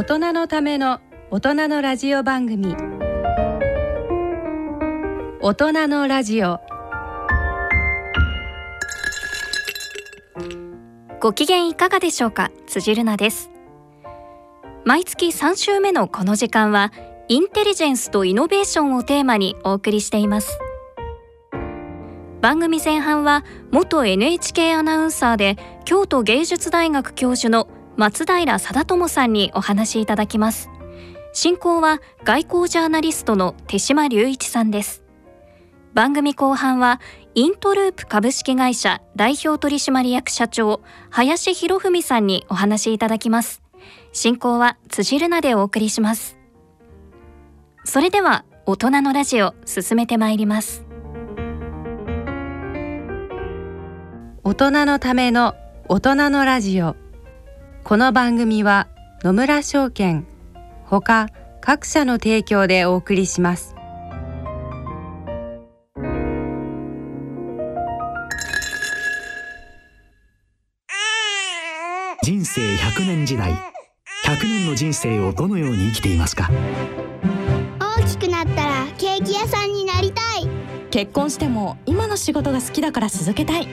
大人のための大人のラジオ番組。大人のラジオ。ご機嫌いかがでしょうか？辻るなです。毎月3週目のこの時間はインテリジェンスとイノベーションをテーマにお送りしています。番組前半は元 NHK アナウンサーで京都芸術大学教授の松平貞友さんにお話しいただきます。進行は外交ジャーナリストの手島隆一さんです。番組後半はイントループ株式会社代表取締役社長林博文さんにお話しいただきます。進行は辻るなでお送りします。それでは大人のラジオ進めてまいります。大人のための大人のラジオ。この番組は野村証券ほか各社の提供でお送りします。人生100年時代100年の人生をどのように生きていますか？大きくなったらケーキ屋さんになりたい。結婚しても今の仕事が好きだから続けたい。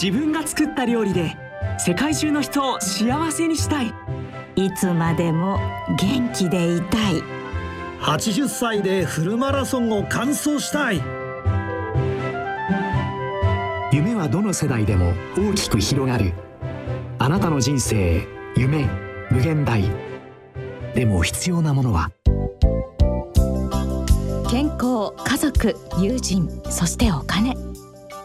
自分が作った料理で世界中の人を幸せにしたい。いつまでも元気でいたい。80歳でフルマラソンを完走したい。夢はどの世代でも大きく広がる。あなたの人生夢無限大。でも必要なものは？健康家族友人そしてお金。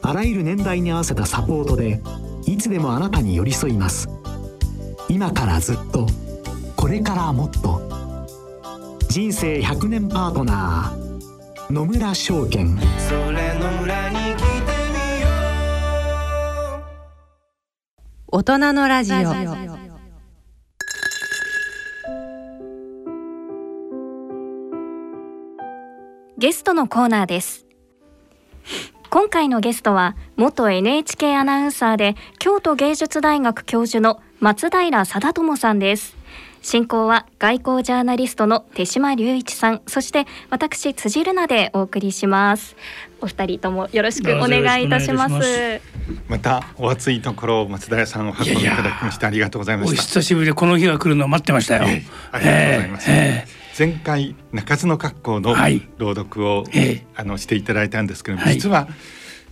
あらゆる年代に合わせたサポートでいつでもあなたに寄り添います。今からずっとこれからもっと。人生100年パートナー野村証券。それ野村に来てみよう大人のラジオ。ゲストのコーナーです。今回のゲストは元 NHK アナウンサーで京都芸術大学教授の松平貞友さんです。進行は外交ジャーナリストの手島隆一さんそして私辻るなでお送りします。お二人ともよろしくお願いいたします。またお暑いところ松平さんを運んでいただきましてありがとうございました。久しぶりでこの日が来るのを待ってましたよ、えー、ありがとうございます、えー前回鳴かずの格好の朗読を、はい、あのしていただいたんですけども、実は、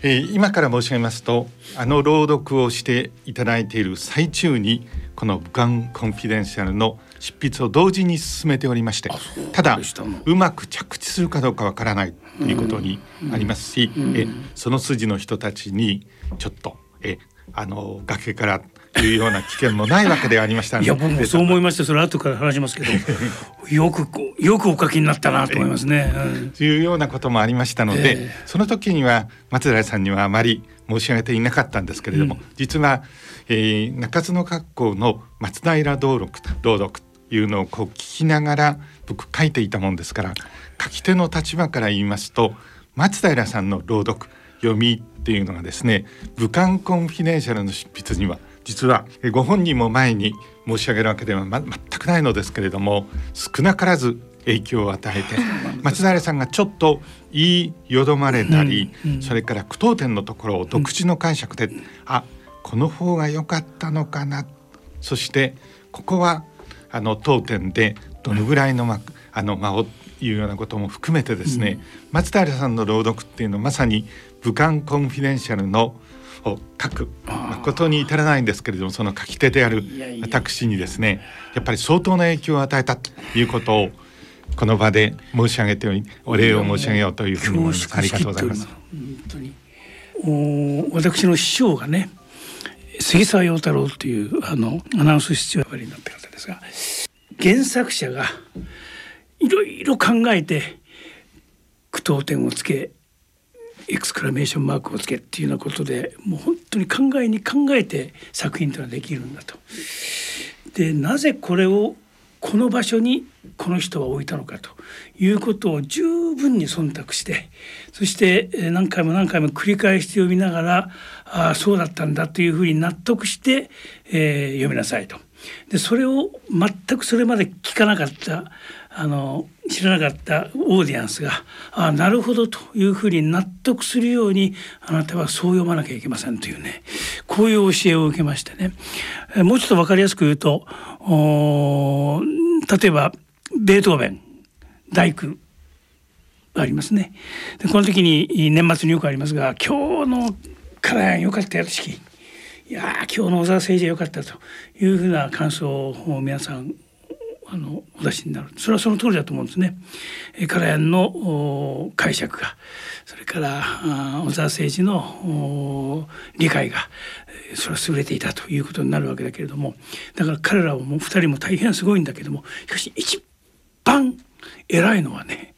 えー、今から申し上げますとあの朗読をしていただいている最中にこの「武漢コンフィデンシャル」の執筆を同時に進めておりましてた。だうまく着地するかどうかわからないということにありますし、えその筋の人たちにちょっとえあの崖からいうような危険もないわけでありましたいや僕もそう思いましてそれ後から話しますけど よくよくお書きになったなと思いますね。というようなこともありましたので、えー、その時には松平さんにはあまり申し上げていなかったんですけれども、うん、実は、えー、中津の学校の松平道録朗読というのをこう聞きながら僕書いていたもんですから書き手の立場から言いますと松平さんの朗読読みっていうのがですね武漢コンフィデンシャルの執筆には実はご本人も前に申し上げるわけでは、ま、全くないのですけれども少なからず影響を与えて松平さんがちょっと言いよどまれたり、うんうん、それから句読点のところを独自の解釈で、うん、あこの方が良かったのかな。そしてここはあの当店でどのぐらいの間あの間をいうようなことも含めてですね、うん、松平さんの朗読っていうのはまさに武漢コンフィデンシャルのを書く誠に至らないんですけれどもその書き手である私にですねやっぱり相当な影響を与えたということをこの場で申し上げてお礼を申し上げようというふうに思います。ありがとうございます。お私の師匠がね杉沢陽太郎というあのアナウンス室長になった方ですが原作者がいろいろ考えて句読点をつけエクスクラメーションマークをつけっていうようなことでもう本当に考えに考えて作品というのはできるんだと。でなぜこれをこの場所にこの人は置いたのかということを十分に忖度してそして何回も何回も繰り返して読みながらああそうだったんだというふうに納得して、えー、読みなさいと。でそれを全くそれまで聞かなかったあの知らなかったオーディエンスがあなるほどというふうに納得するようにあなたはそう読まなきゃいけませんというねこういう教えを受けましてね。もうちょっと分かりやすく言うと例えばベートーベン大工ありますね。でこの時に年末によくありますが「今日のカラヤンよかったよ式」いや今日の小沢誠治はよかったというふうな感想を皆さんあのお出しになる。それはその通りだと思うんですね。カラヤンの解釈が。それから小沢誠治の理解がえそれは優れていたということになるわけだけれども。だから彼らはもう2人も大変すごいんだけども。しかし一番偉いのはね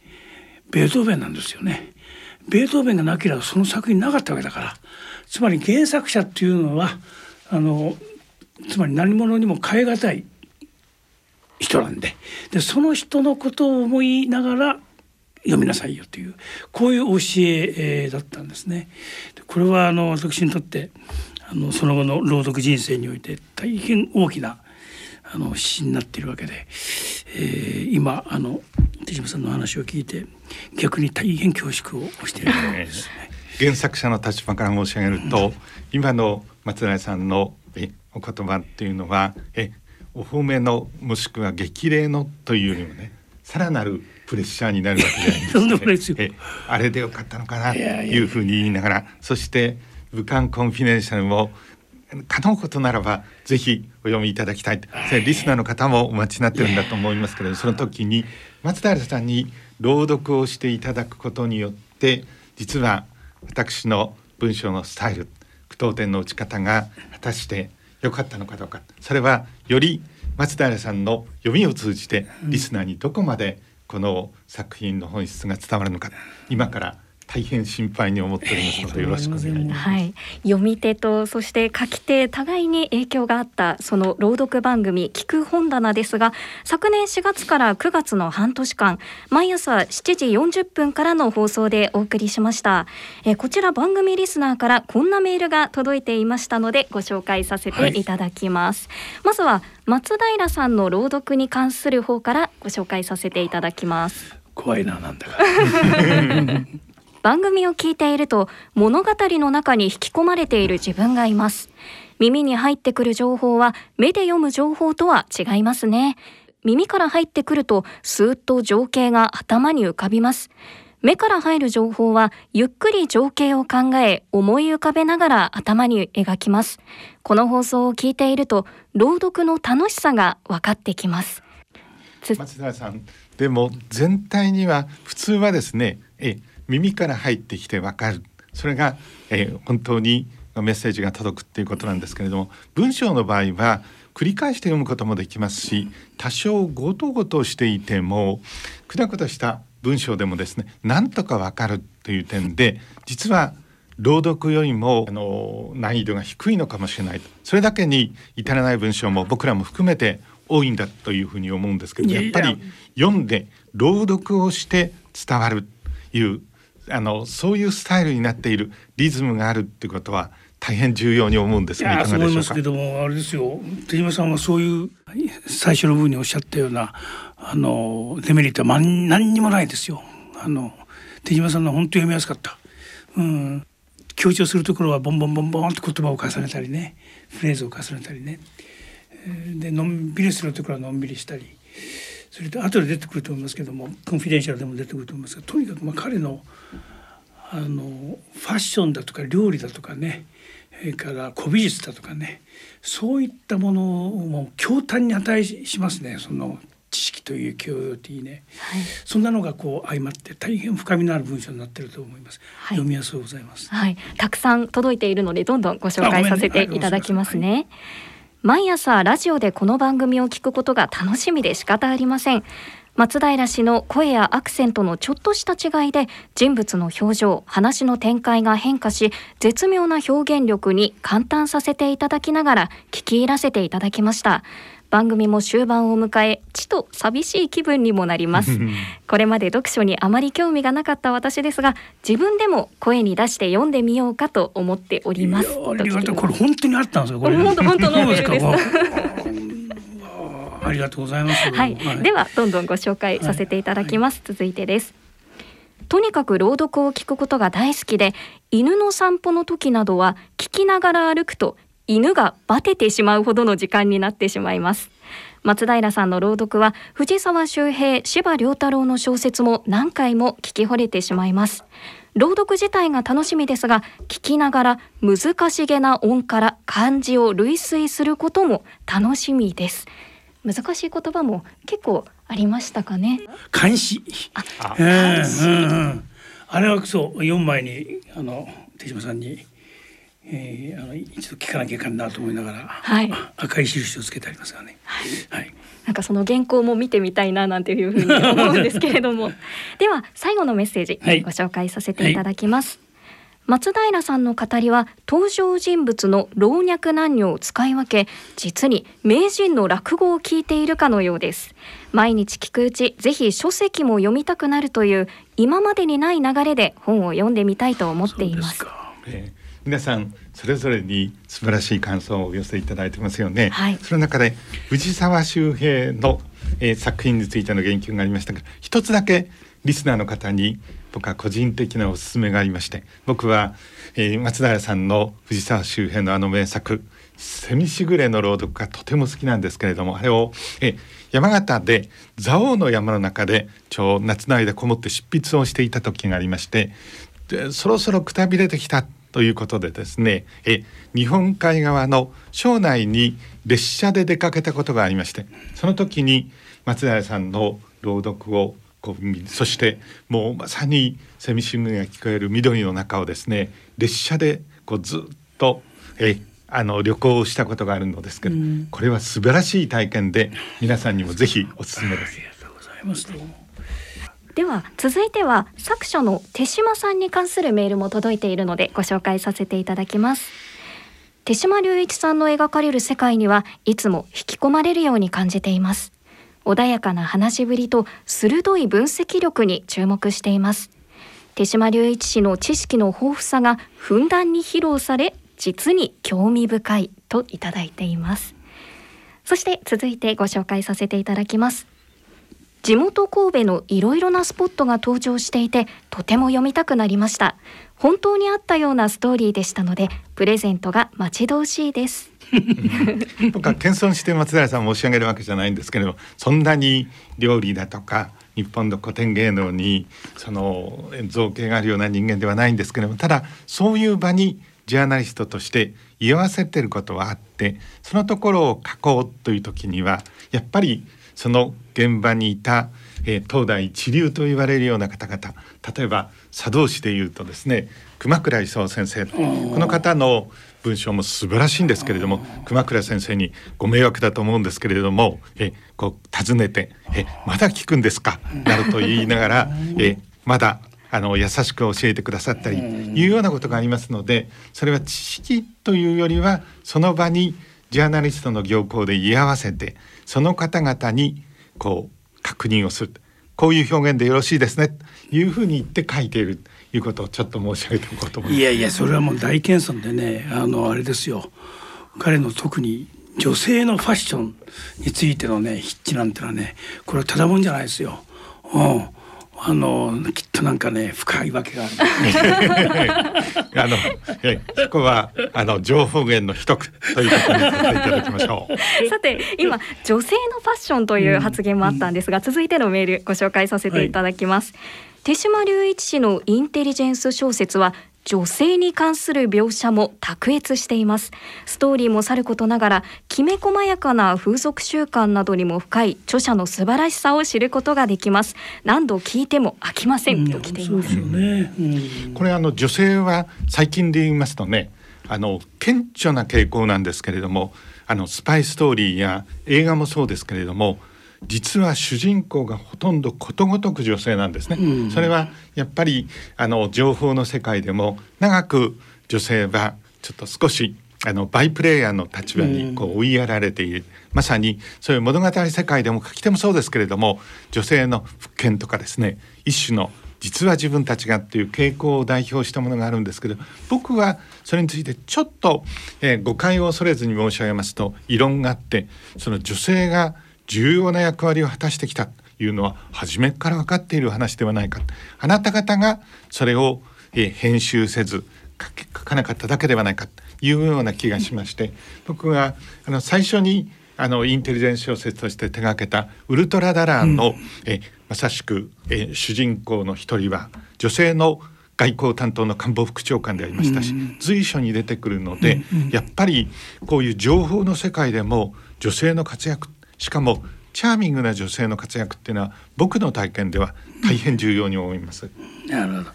ベートーベンなんですよね。ベートーベンがなければその作品なかったわけだから。つまり原作者っていうのはあのつまり何者にも変え難い人なんででその人のことを思いながら読みなさいよというこういう教え、だったんですね。これはあの私にとってあのその後の朗読人生において大変大きなあの詩になっているわけで、えー、今あの手島さんの話を聞いて逆に大変恐縮をしているわけですね。原作者の立場から申し上げると、うん、今の松平さんのえお言葉っていうのはえお褒めのもしくは激励のというよりもねさらなるプレッシャーになるわけじゃないですか、ね、あれでよかったのかなというふうに言いながらそして「武漢コンフィデンシャル」も可能ことならばぜひお読みいただきたいそれリスナーの方もお待ちになってるんだと思いますけれどその時に松平さんに朗読をしていただくことによって実は私の文章のスタイル句読点の打ち方が果たして良かったのかどうかそれはより松平さんの読みを通じてリスナーにどこまでこの作品の本質が伝わるのか今から大変心配に思っておりますのでよろしくお願いします。はい、読み手とそして書き手互いに影響があったその朗読番組聞く本棚ですが昨年4月から9月の半年間毎朝7時40分からの放送でお送りしました。えこちら番組リスナーからこんなメールが届いていましたのでご紹介させてい。ただきます、はい、まずは松平さんの朗読に関する方からご紹介させていただきます。怖いななんだか 番組を聞いていると物語の中に引き込まれている自分がいます。耳に入ってくる情報は目で読む情報とは違いますね。耳から入ってくるとスーッと情景が頭に浮かびます。目から入る情報はゆっくり情景を考え思い浮かべながら頭に描きます。この放送を聞いていると朗読の楽しさが分かってきます。松田さんでも全体には普通はですねえ耳から入ってきてわかる。それが、えー、本当にメッセージが届くっていうことなんですけれども文章の場合は繰り返して読むこともできますし多少ごとごとしていてもくだくだした文章でもですねなんとかわかるという点で実は朗読よりもあの難易度が低いのかもしれない。それだけに至らない文章も僕らも含めて多いんだというふうに思うんですけどやっぱり読んで朗読をして伝わるというあのそういうスタイルになっているリズムがあるってことは大変重要に思うんですがいかがでしょうか？けどもあれですよ手島さんはそういう最初の部分におっしゃったようなあのデメリットは何にもないですよ。あの手島さんの本当読みやすかった。うん。強調するところはボンボンボンボンって言葉を重ねたりねフレーズを重ねたりねでのんびりするところはのんびりしたりそれと後で出てくると思いますけどもコンフィデンシャルでも出てくると思いますがとにかくまあ彼のあのファッションだとか料理だとかねそれから古美術だとかねそういったものをもう驚嘆に値しますね。その知識という教養といいね、はい、そんなのがこう相まって大変深みのある文章になっていると思います、はい、読みやすいございます、はい、たくさん届いているのでどんどんご紹介させていただきますね。毎朝ラジオでこの番組を聞くことが楽しみで仕方ありません。松平氏の声やアクセントのちょっとした違いで人物の表情話の展開が変化し絶妙な表現力に感嘆させていただきながら聞き入らせていただきました。番組も終盤を迎えちと寂しい気分にもなります。これまで読書にあまり興味がなかった私ですが自分でも声に出して読んでみようかと思っております。ありがとう。これ本当にあったんですよこれ。本当本当のメールです。ありがとうございます。はい、ではどんどんご紹介させていただきます。続いてです。とにかく朗読を聞くことが大好きで犬の散歩の時などは聞きながら歩くと犬がバテてしまうほどの時間になってしまいます。松平さんの朗読は藤沢周平柴良太郎の小説も何回も聞き惚れてしまいます。朗読自体が楽しみですが聞きながら難しげな音から漢字を類推することも楽しみです。難しい言葉も結構ありましたかね？漢詩？あ、漢詩、うんうん、あれはそう四枚にあの手島さんにえー、あの一度聞かなきゃいかんなと思いながら、はい、赤い印をつけてありますがね。はい、はい、なんかその原稿も見てみたいななんていうふうに思うんですけれども。では最後のメッセージ、ご紹介させていただきます。はい松平さんの語りは登場人物の老若男女を使い分け実に名人の落語を聞いているかのようです。毎日聞くうちぜひ書籍も読みたくなるという今までにない流れで本を読んでみたいと思っています皆さんそれぞれに素晴らしい感想をお寄せいただいてますよね、はい、その中で藤沢周平の、えー、作品についての言及がありましたが一つだけリスナーの方に僕は個人的なおすすめがありまして僕は、えー、松平さんの藤沢周平のあの名作「セミしぐれ」の朗読がとても好きなんですけれどもあれを、えー、山形で蔵王の山の中でちょう夏の間こもって執筆をしていた時がありましてでそろそろくたびれてきたということでですねえ日本海側の庄内に列車で出かけたことがありましてその時に松平さんの朗読をこうそしてもうまさにセミシングが聞こえる緑の中をですね列車でこうずっとえあの旅行したことがあるのですけど、うん、これは素晴らしい体験で皆さんにもぜひおすすめです。ありがとうございますでは続いては作者の手島さんに関するメールも届いているのでご紹介させていただきます。手島隆一さんの描かれる世界にはいつも引き込まれるように感じています。穏やかな話しぶりと鋭い分析力に注目しています。手島隆一氏の知識の豊富さがふんだんに披露され実に興味深いといただいています。そして続いてご紹介させていただきます。地元神戸のいろいろなスポットが登場していてとても読みたくなりました。本当にあったようなストーリーでしたのでプレゼントが待ち遠しいです。僕は謙遜して松平さん申し上げるわけじゃないんですけれどもそんなに料理だとか日本の古典芸能にその造形があるような人間ではないんですけれどもただそういう場にジャーナリストとして居合わせてることはあってそのところを書こうという時にはやっぱりその現場にいた、えー、東大一流と言われるような方々例えば茶道師でいうとですね熊倉勲先生この方の文章も素晴らしいんですけれども熊倉先生にご迷惑だと思うんですけれどもえこう尋ねて「えまだ聞くんですか?」などと言いながら「えまだあの優しく教えてくださったりいうようなことがありますのでそれは知識というよりはその場にジャーナリストの行幸で居合わせてその方々にこう確認をするこういう表現でよろしいですねというふうに言って書いているということをちょっと申し上げておこうと思います。いやいやそれはもう大謙遜でねあのあれですよ彼の特に女性のファッションについてのね筆致なんてのはねこれはただもんじゃないですよ。うんあのとなんかね深いわけがある。あのえそこはあの情報源の一句ということにさせていただきましょう。さて今女性のファッションという発言もあったんですが、うん、続いてのメールご紹介させていただきます。はい、手島隆一氏のインテリジェンス小説は女性に関する描写も卓越しています。ストーリーもさることながらきめ細やかな風俗習慣などにも深い著者の素晴らしさを知ることができます。何度聞いても飽きません、と来ています、ね。うん、これあの女性は最近で言いますとねあの顕著な傾向なんですけれどもあのスパイストーリーや映画もそうですけれども実は主人公がほとんどことごとく女性なんですね。うん、それはやっぱりあの情報の世界でも長く女性はちょっと少しあのバイプレイヤーの立場にこう追いやられている、うん、まさにそういう物語世界でも書き手もそうですけれども女性の復権とかですね一種の実は自分たちがっていう傾向を代表したものがあるんですけど僕はそれについてちょっと、えー、誤解を恐れずに申し上げますと異論があってその女性が重要な役割を果たしてきたというのは初めから分かっている話ではないか。あなた方がそれを、え編集せず書かなかっただけではないかというような気がしまして僕があの最初にあのインテリジェンス小説として手がけた「ウルトラダラーンの」うん、えまさしくえ主人公の一人は女性の外交担当の官房副長官でありましたし、うん、随所に出てくるので、うん、やっぱりこういう情報の世界でも女性の活躍しかもチャーミングな女性の活躍っていうのは僕の体験では大変重要に思います。なるほど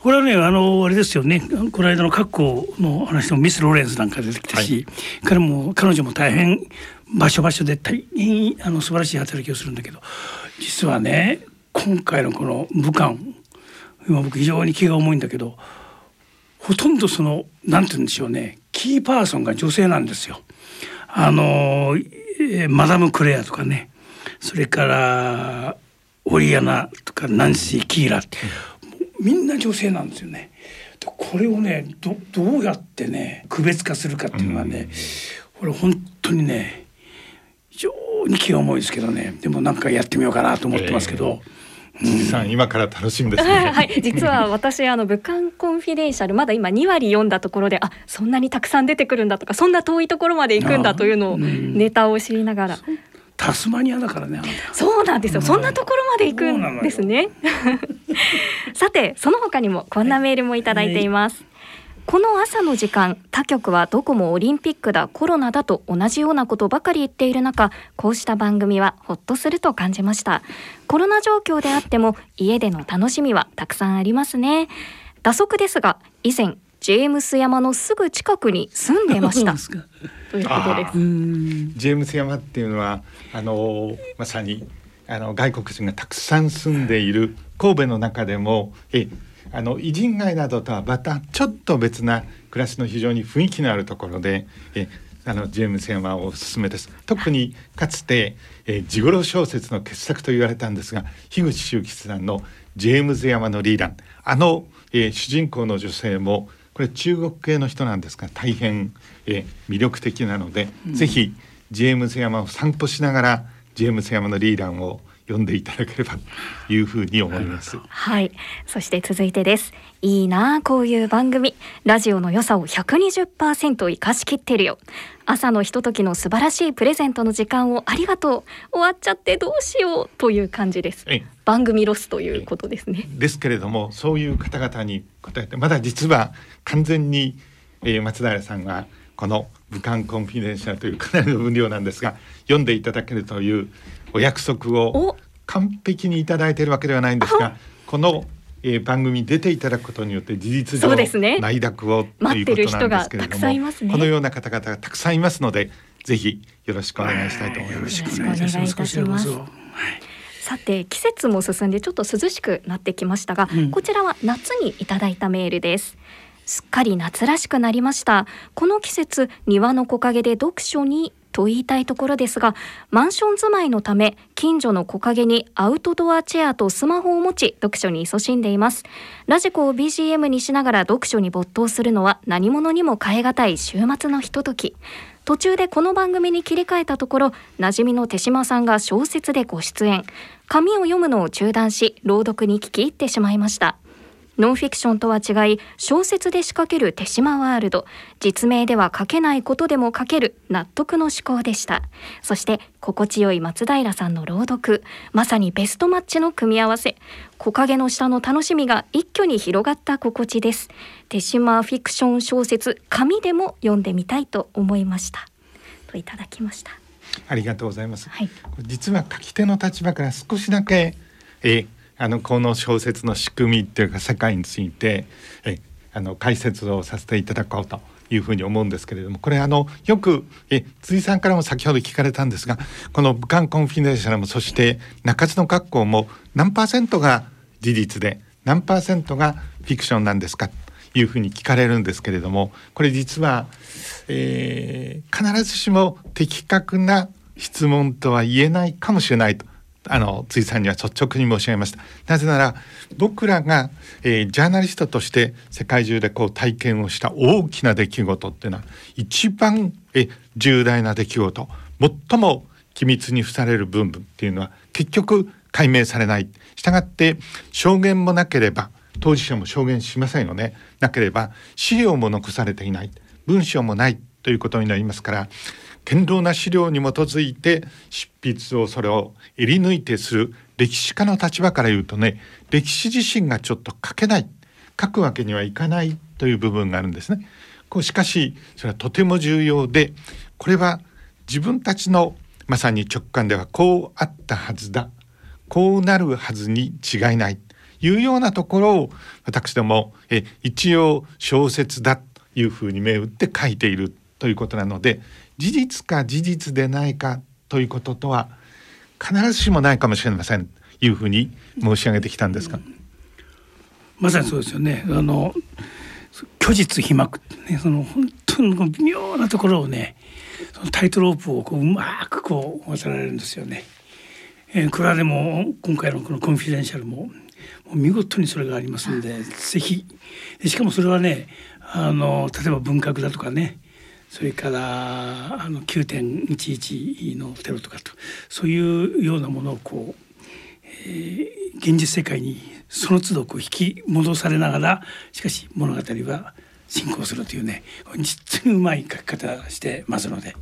これはねあのあれですよねこの間の格好の話のミス・ローレンスなんか出てきたし、はい、彼も彼女も大変場所場所で大変あの素晴らしい働きをするんだけど実はね今回のこの武漢今僕非常に気が重いんだけどほとんどそのなんて言うんでしょうねキーパーソンが女性なんですよ。あのえマダム・クレアとかねそれからオリアナとかナンシー・キーラってみんな女性なんですよね。これをねどどうやってね区別化するかっていうのはね、これ本当にね非常に気が重いですけどねでもなんかやってみようかなと思ってますけど。えーさん。今から楽しみですね。はい、実は私あの武漢コンフィデンシャルまだ今2割読んだところであそんなにたくさん出てくるんだとかそんな遠いところまで行くんだというのをネタを知りながら。タスマニアだからねそうなんですよ、そんなところまで行くんですね。さてその他にもこんなメールもいただいています、はいこの朝の時間他局はどこもオリンピックだコロナだと同じようなことばかり言っている中こうした番組はほっとすると感じました。コロナ状況であっても家での楽しみはたくさんありますね。打足ですが以前ジェームス山のすぐ近くに住んでました。ということです。ジェームス山っていうのはあのまさにあの外国人がたくさん住んでいる神戸の中でもえあの偉人街などとはまたちょっと別な暮らしの非常に雰囲気のあるところでえあのジェームス山おすすめです。特にかつて、えー、ジゴロ小説の傑作と言われたんですが樋口周吉さんのジェームズ山のリーダー。あの、えー、主人公の女性もこれ中国系の人なんですが大変、えー、魅力的なので、うん、ぜひジェームズ山を散歩しながらジェームズ山のリーダーを読んでいただければというふうに思います。はい、そして続いてです。いいなこういう番組、ラジオの良さを120%生かしきってるよ。朝のひとときの素晴らしいプレゼントの時間をありがとう。終わっちゃってどうしようという感じです。番組ロスということですね。ですけれども、そういう方々に答えて、まだ実は完全に、えー、松平さんがこの武漢コンフィデンシャルというかなりの分量なんですが読んでいただけるというお約束を完璧にいただいているわけではないんですがこの、えー、番組に出ていただくことによって事実上内諾を、ということなんですけれども、ね、このような方々がたくさんいますのでぜひよろしくお願いしたいと思います。よろしくお願いいたします。さて季節も進んでちょっと涼しくなってきましたが、うん、こちらは夏にいただいたメールです。すっかり夏らしくなりました。この季節庭の木陰で読書にと言いたいところですがマンション住まいのため近所の木陰にアウトドアチェアとスマホを持ち読書に勤しんでいます。ラジコを BGM にしながら読書に没頭するのは何者にも代え難い週末のひととき。途中でこの番組に切り替えたところ馴染みの手島さんが小説でご出演。紙を読むのを中断し朗読に聞き入ってしまいました。ノンフィクションとは違い小説で仕掛ける手島ワールド。実名では書けないことでも書ける納得の思考でした。そして心地よい松平さんの朗読。まさにベストマッチの組み合わせ。木陰の下の楽しみが一挙に広がった心地です。手島フィクション小説紙でも読んでみたいと思いました。といただきました。ありがとうございます、はい、実は書き手の立場から少しだけえあのこの小説の仕組みっていうか世界についてえあの解説をさせていただこうというふうに思うんですけれどもこれあのよくえ辻さんからも先ほど聞かれたんですがこの武漢コンフィデンシャルもそして中津の学校も何パーセントが事実で何パーセントがフィクションなんですかというふうに聞かれるんですけれどもこれ実は、えー、必ずしも的確な質問とは言えないかもしれないとあの辻さんには率直に申し上げました。なぜなら僕らが、えー、ジャーナリストとして世界中でこう体験をした大きな出来事っていうのは一番え重大な出来事最も機密に付される部分っていうのは結局解明されない。したがって証言もなければ当事者も証言しませんよね。なければ資料も残されていない。文章もないということになりますから堅牢な資料に基づいて執筆をそれを襟抜いてする歴史家の立場から言うとね歴史自身がちょっと書けない書くわけにはいかないという部分があるんですね。こうしかしそれはとても重要でこれは自分たちのまさに直感ではこうあったはずだこうなるはずに違いないというようなところを私どもえ一応小説だというふうに銘打って書いているということなので事実か事実でないかということとは必ずしもないかもしれませんいうふうに申し上げてきたんですか？まさにそうですよね。あの虚実飛膜ねその本当に微妙なところをねそのタイトロープをこううまくこう渡られるんですよね。えー、これはでも今回のこのコンフィデンシャルももう見事にそれがありますんでぜひしかもそれはねあの例えば文革だとかねそれからあの9.11のテロとかとそういうようなものをこう、えー、現実世界にその都度こう引き戻されながらしかし物語は進行するというね実にうまい書き方してますので、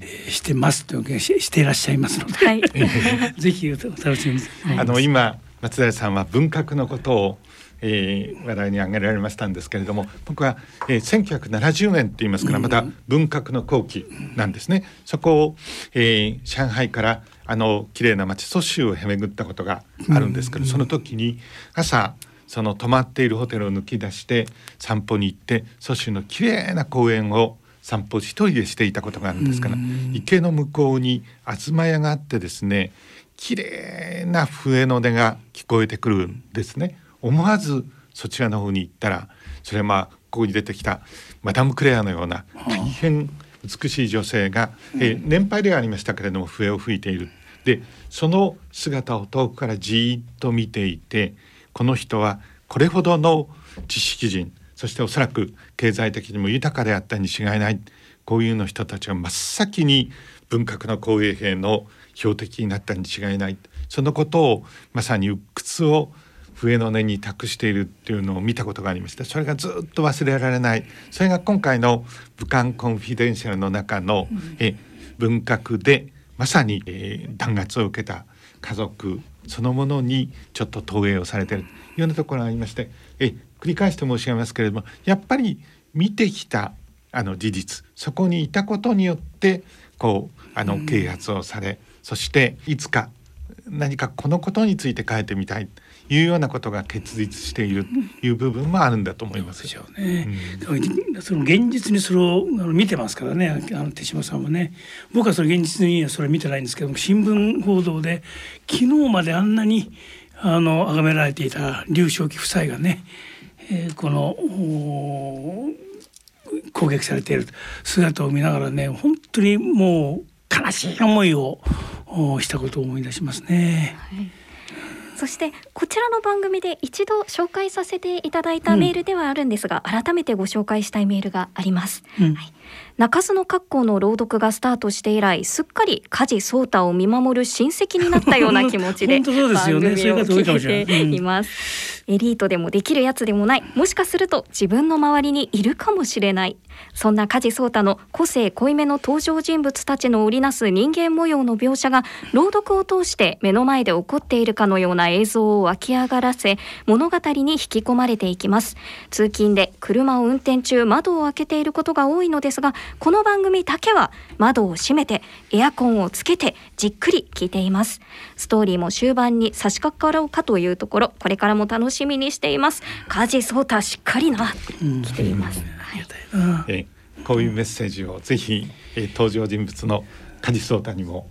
えー、してますというししていらっしゃいますので、はい、ぜひお楽しみに。あの今松平さんは文革のことをえー、話題に挙げられましたんですけれども僕は、えー、1970年って言いますからまた文革の後期なんですね。そこを、えー、上海からあの綺麗な街蘇州をへ巡ったことがあるんですけどその時に朝その泊まっているホテルを抜き出して散歩に行って蘇州の綺麗な公園を散歩一人でしていたことがあるんですから池の向こうに東屋があってですね綺麗な笛の音が聞こえてくるんですね。思わずそちらの方に行ったらそれはまあここに出てきたマダム・クレアのような大変美しい女性が、えー、年配ではありましたけれども笛を吹いている。でその姿を遠くからじっと見ていてこの人はこれほどの知識人そしておそらく経済的にも豊かであったに違いないこういうの人たちが真っ先に文革の紅衛兵の標的になったに違いないそのことをまさに鬱屈を笛の音に託しているっていうのを見たことがありました。それがずっと忘れられない。それが今回の「武漢コンフィデンシャル」の中の、うん、え文革でまさに、えー、弾圧を受けた家族そのものにちょっと投影をされているというようなところがありましてえ繰り返して申し上げますけれどもやっぱり見てきたあの事実そこにいたことによってこうあの啓発をされ、うん、そしていつか何かこのことについて書いてみたいいうようなことが結実しているという部分もあるんだと思います。よ。ね、うん、その現実にそれを見てますからねあの手島さんはね。僕はそれ現実にはそれ見てないんですけども新聞報道で昨日まであんなにあの崇められていた劉少奇夫妻がね、えー、この攻撃されている姿を見ながらね本当にもう悲しい思いをしたことを思い出しますね。はいそしてこちらの番組で一度紹介させていただいたメールではあるんですが、うん、改めてご紹介したいメールがあります、うん、はい、中洲の格好の朗読がスタートして以来すっかり梶壮太を見守る親戚になったような気持ちで 番組を聞いています、エリートでもできるやつでもない。もしかすると自分の周りにいるかもしれない。そんな梶壮太の個性濃いめの登場人物たちの織りなす人間模様の描写が朗読を通して目の前で起こっているかのような映像を湧き上がらせ物語に引き込まれていきます。通勤で車を運転中窓を開けていることが多いのですがこの番組だけは窓を閉めてエアコンをつけてじっくり聞いています。ストーリーも終盤に差し掛かろうかというところこれからも楽しみにしています。梶壮太しっかりな来ています、はい、えこういうメッセージをぜひ、え登場人物の梶壮太にも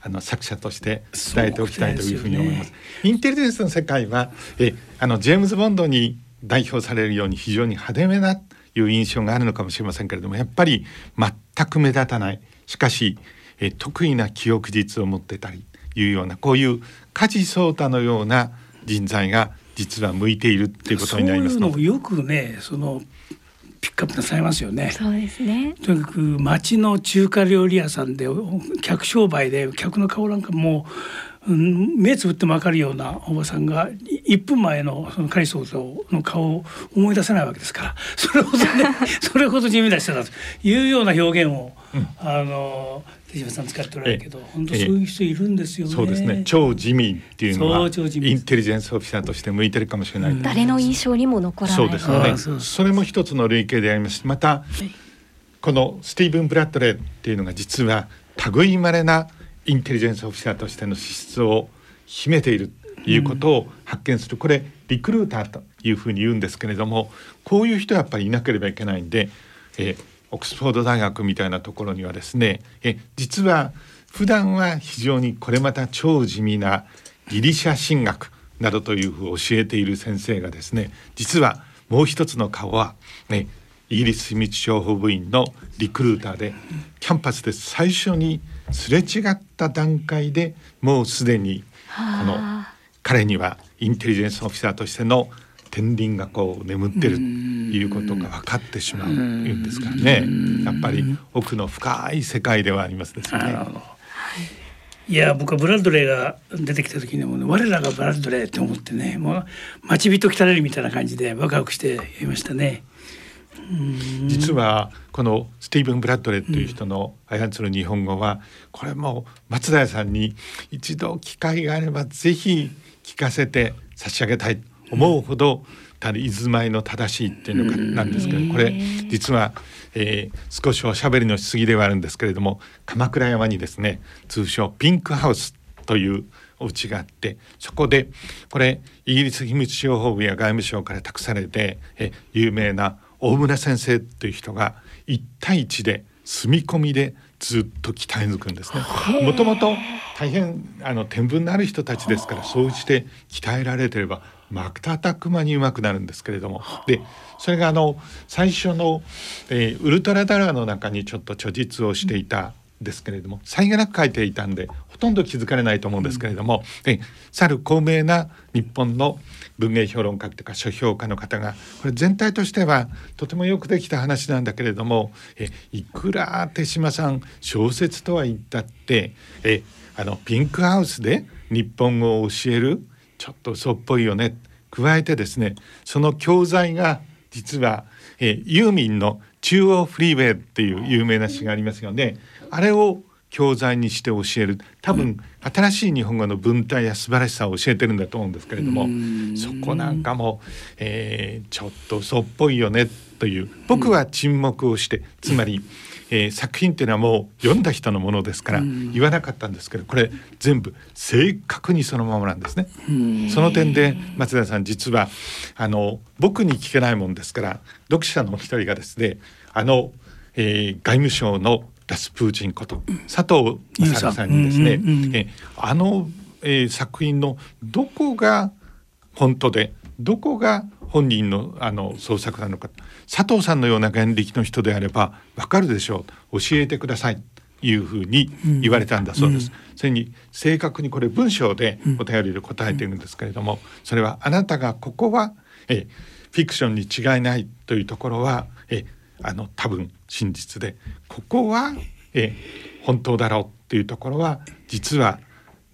あの作者として伝えておきたいというふうに思います。すね、インテリジェンスの世界はえあのジェームズ・ボンドに代表されるように非常に派手めないう印象があるのかもしれませんけれどもやっぱり全く目立たないしかしえ得意な記憶実を持ってたりいうようなこういう梶壮太のような人材が実は向いているっていうことになりますのよくねそのピックアップなさいますよね。そうですね。とにかく町の中華料理屋さんで客商売で客の顔なんかもう、うん、目つぶっても分かるようなおばさんが1分前のそのカリソウの顔を思い出せないわけですから それほどね それほど地味な人だというような表現を、うん、あの手島さん使っておられるけど、本当そういう人いるんですよね。そうですね。超地味っていうのはインテリジェンスオフィサーとして向いてるかもしれない。誰の印象にも残らない。そうですね。それも一つの類型であります。また、このスティーブン・ブラッドレーっていうのが実は類まれなインテリジェンスオフィサーとしての資質を秘めているということを発見する、これリクルーターというふうに言うんですけれどもこういう人はやっぱりいなければいけないんで、えー、オックスフォード大学みたいなところにはですねえ実は普段は非常にこれまた超地味なギリシャ神学などというふうに教えている先生がですね実はもう一つの顔は、ね、イギリス秘密情報部員のリクルーターでキャンパスで最初にすれ違った段階でもうすでにこの彼にはインテリジェンスオフィサーとしての天輪がこう眠ってるいうことが分かってしまううんですからね。やっぱり奥の深い世界ではありますですね。い。や僕はブラッドレーが出てきた時にも、ね、我らがブラッドレーって思ってねもう待ち人来たれるみたいな感じでワクワクしていましたね。実はこのスティーブン・ブラッドレーという人の操る日本語はこれも松田屋さんに一度機会があればぜひ聞かせて差し上げたい思うほどた居住まいの正しいっていうのがなんですけどこれ実は、えー、少しおしゃべりのしすぎではあるんですけれども鎌倉山にですね通称ピンクハウスというお家があってそこでこれイギリス秘密情報部や外務省から託されてえ有名な大村先生という人が1対1で住み込みでずっと鍛え抜くんですね。もともと大変あの天分のある人たちですからそうして鍛えられてれば瞬く間にうまくなるんですけれどもでそれがあの最初の、えー、ウルトラダラーの中にちょっと著述をしていたですけれどもさりげなく書いていたんでほとんど気づかれないと思うんですけれども、うん、去る高名な日本の文芸評論家というか書評家の方がこれ全体としてはとてもよくできた話なんだけれどもえいくら手島さん小説とは言ったってえあのピンクハウスで日本語を教えるちょっと嘘っぽいよね加えてですねその教材が実は、えー、ユーミンの中央フリーウェイっていう有名な詩がありますよねあれを教材にして教える。多分新しい日本語の文体や素晴らしさを教えてるんだと思うんですけれどもそこなんかも、えー、ちょっと嘘っぽいよねという。僕は沈黙をしてつまり、えー、作品っていうのはもう読んだ人のものですから言わなかったんですけどこれ全部正確にそのままなんですね。その点で松田さん実はあの僕に聞けないもんですから読者の一人がですねあの、えー、外務省のラスプーチンこと佐藤正さんにですね、えあの、えー、作品のどこが本当でどこが本人のあの創作なのか佐藤さんのような眼力の人であればわかるでしょう。教えてください。いうふうに言われたんだそうです。うん、それに正確にこれ文章でお便りで答えているんですけれども、それはあなたがここはえフィクションに違いないというところはえあの多分真実でここはえ本当だろうっていうところは実は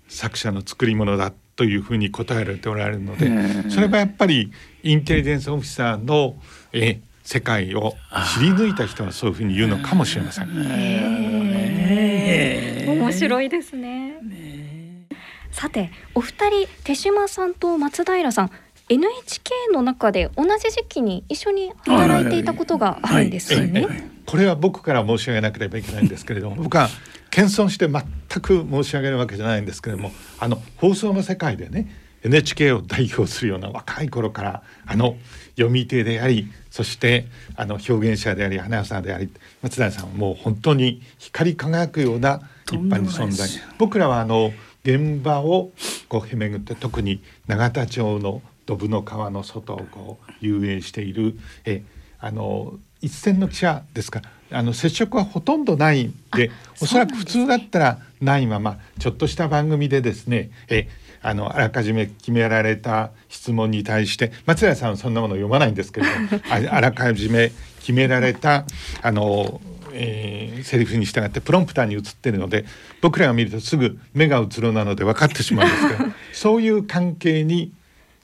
作者の作り物だというふうに答えられておられるのでそれはやっぱりインテリジェンスオフィサーのえ世界を知り抜いた人はそういうふうに言うのかもしれません。面白いですね。さてお二人手島さんと松平さん NHK の中で同じ時期に一緒に働いていたことがあるんですよね。これは僕から申し上げなければいけないんですけれども 僕は謙遜して全く申し上げるわけじゃないんですけれどもあの放送の世界でね NHK を代表するような若い頃からあの読み手でありそしてあの表現者でありアナウンサーであり松平さんはもう本当に光り輝くような一般に存在。僕らはあの現場をこう巡って特に永田町のドブの川の外をこう遊泳している。えあの一線の記者ですか。らあの接触はほとんどないでおそらく普通だったらないままちょっとした番組でですねえあのあらかじめ決められた質問に対して松平さんはそんなもの読まないんですけれども ああらかじめ決められたあのえー、セリフに従ってプロンプターに映ってるので僕らが見るとすぐ目が映るなので分かってしまうんですけど そういう関係に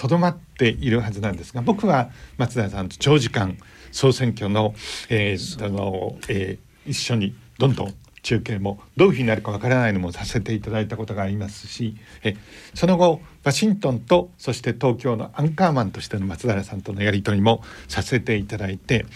とどまっているはずなんですが僕は松田さんと長時間総選挙の,、えーあのえー、一緒にどんどん中継もどういうふうになるかわからないのもさせていただいたことがありますしえその後ワシントンとそして東京のアンカーマンとしての松平さんとのやり取りもさせていただいて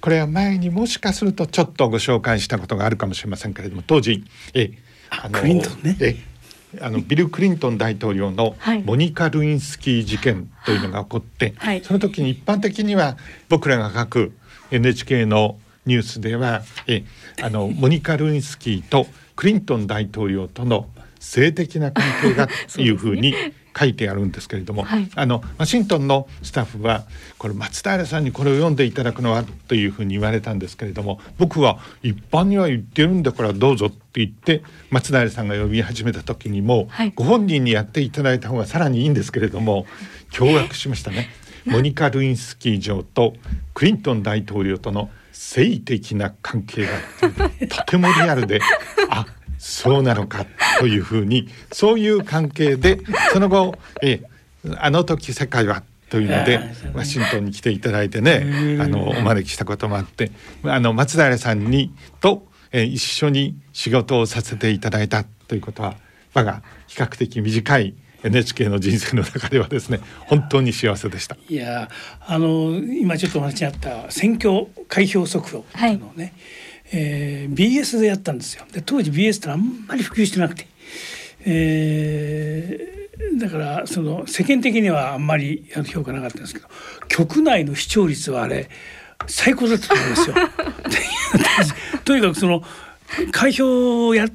これは前にもしかするとちょっとご紹介したことがあるかもしれませんけれども当時えあのクリントンね。えあのビル・クリントン大統領のモニカ・ルインスキー事件というのが起こって、はい、その時に一般的には僕らが書く NHK のニュースではえあのモニカ・ルインスキーとクリントン大統領との性的な関係がというふうに 書いてあるんですけれども、はい、あのワシントンのスタッフはこれ松平さんにこれを読んでいただくのはというふうに言われたんですけれども僕は一般には言ってるんだからどうぞって言って松平さんが呼び始めた時にも、はい、ご本人にやっていただいた方がさらにいいんですけれども驚愕しましたね。モニカ・ルインスキー城とクリントン大統領との性的な関係がとてもリアルで あそうなのかというふうにそういう関係でその後えあの時世界はというのでワシントンに来ていただいてねあのお招きしたこともあってあの松平さんにと、え一緒に仕事をさせていただいたということは我が比較的短い NHK の人生の中ではですね本当に幸せでした。いやあの今ちょっとお話にあった選挙開票速報のをね、はいえー、BS でやったんですよで当時 BS ってあんまり普及してなくて、えー、だからその世間的にはあんまり評価なかったんですけど局内の視聴率はあれ最高だったと思いますよ。とにかくその開票をや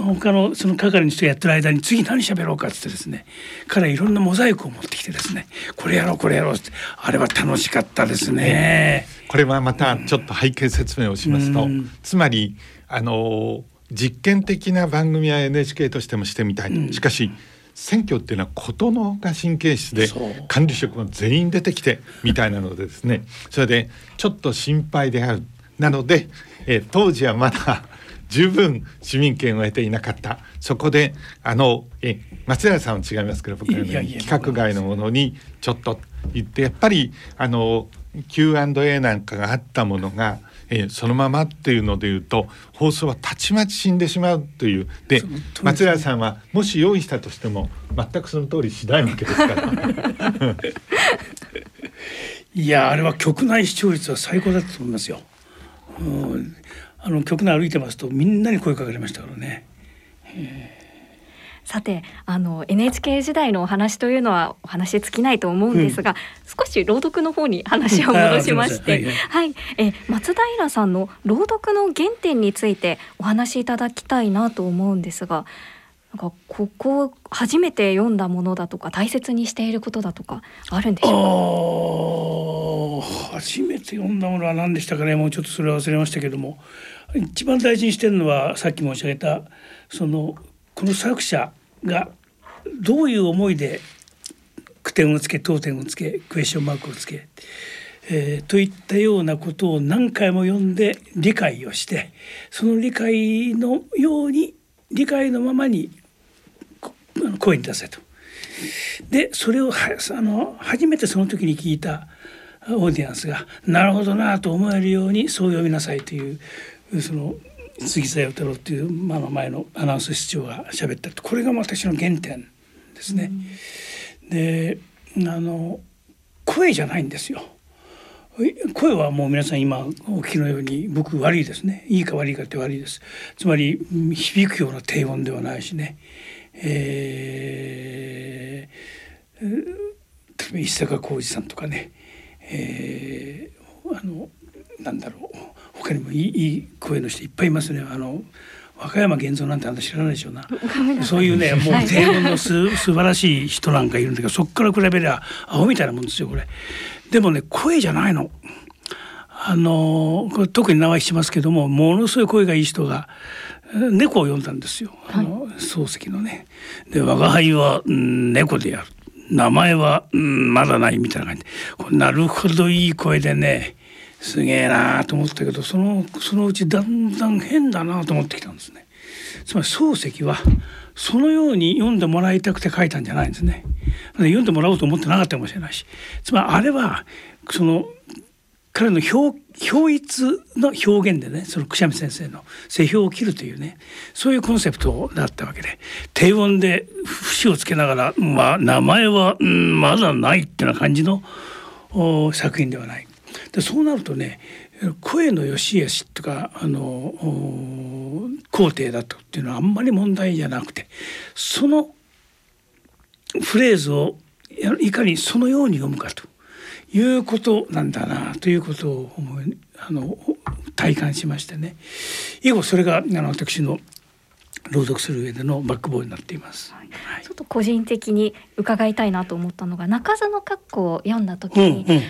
他のその係の人やってる間に次何喋ろうかっつってですね彼いろんなモザイクを持ってきてですねこれやろうこれやろうってあれは楽しかったですね。これはまたちょっと背景説明をしますと、つまりあの実験的な番組は NHK としてもしてみたい、しかし選挙っていうのは事のが神経質で管理職も全員出てきてみたいなのでですね。それでちょっと心配である。なので、え当時はまだ十分市民権を得ていなかった。そこであのえ松平さんは違いますけど僕の規格外のものにちょっと言ってやっぱりあの Q&A なんかがあったものがえー、そのままっていうので言うと放送はたちまち死んでしまうというで松平さんはもし用意したとしても全くその通りしないわけですから。いやあれは局内視聴率は最高だったと思いますよ。うんあの局内歩いてますとみんなに声かけられましたからね。さてあの NHK 時代のお話というのはお話尽きないと思うんですが、うん、少し朗読の方に話を戻しまして、はい、はい、え松平さんの朗読の原点についてお話しいただきたいなと思うんですがなんかここ初めて読んだものだとか大切にしていることだとかあるんでしょうか？初めて読んだものは何でしたかね？もうちょっとそれは忘れましたけども。一番大事にしてるのはさっき申し上げたそのこの作者がどういう思いで句点をつけ当点をつけクエスチョンマークをつけ、えー、といったようなことを何回も読んで理解をしてその理解のように理解のままに声に出せと。でそれをはあの初めてその時に聞いたオーディエンスがなるほどなと思えるようにそう読みなさいというその杉沢太郎っていう、まあ、前のアナウンス室長が喋ったこれが私の原点ですね。うん、であの声じゃないんですよ。声はもう皆さん今お聞きのように僕悪いですね。いいか悪いかって悪いです。つまり響くような低音ではないしね、えー、例えば石坂浩二さんとかね、えー、あのなんだろう。他にもいいいい声の人いっぱいいますねあの和歌山源三なんてあんた知らないでしょうなそういうねもう低音のす 素晴らしい人なんかいるんだけどそこから比べりゃアホみたいなもんですよこれ。でもね声じゃないの。あの特に名前しますけどもものすごい声がいい人が猫を読んだんですよ。あの、はい、漱石のね。で我が輩は、うん、猫である名前は、うん、まだないみたいな感じでなるほどいい声でねすげえなと思ったけどそのそのうちだんだん変だなと思ってきたんですね。つまり漱石はそのように読んでもらいたくて書いたんじゃないんですね。読んでもらおうと思ってなかったかもしれないしつまりあれはその彼の表表一の表現でねそのくしゃみ先生の世評を切るというねそういうコンセプトだったわけで低音で節をつけながら、まあ、名前は、うん、まだないっていうな感じの作品ではない。でそうなるとね声の良し悪しとかあの皇帝だとっていうのはあんまり問題じゃなくてそのフレーズをいかにそのように読むかということなんだなということを思いあの体感しましてね。以後それがあの私の朗読する上でのバックボーンになっています、はい。ちょっと個人的に伺いたいなと思ったのが中津の格好を読んだ時に、うんうん、例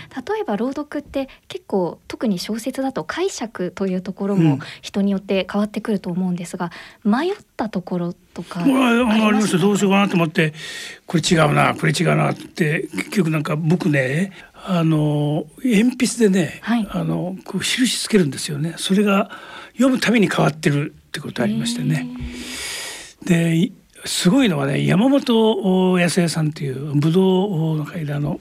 えば朗読って結構特に小説だと解釈というところも人によって変わってくると思うんですが、迷ったところとかありましたどうしようかなと思ってこれ違うなこれ違うなって結局なんか僕ねあの鉛筆でね、はい、あのこう印つけるんですよね。それが読むたびに変わってるってことありましてね。ですごいのはね山本康江さんという武道の間の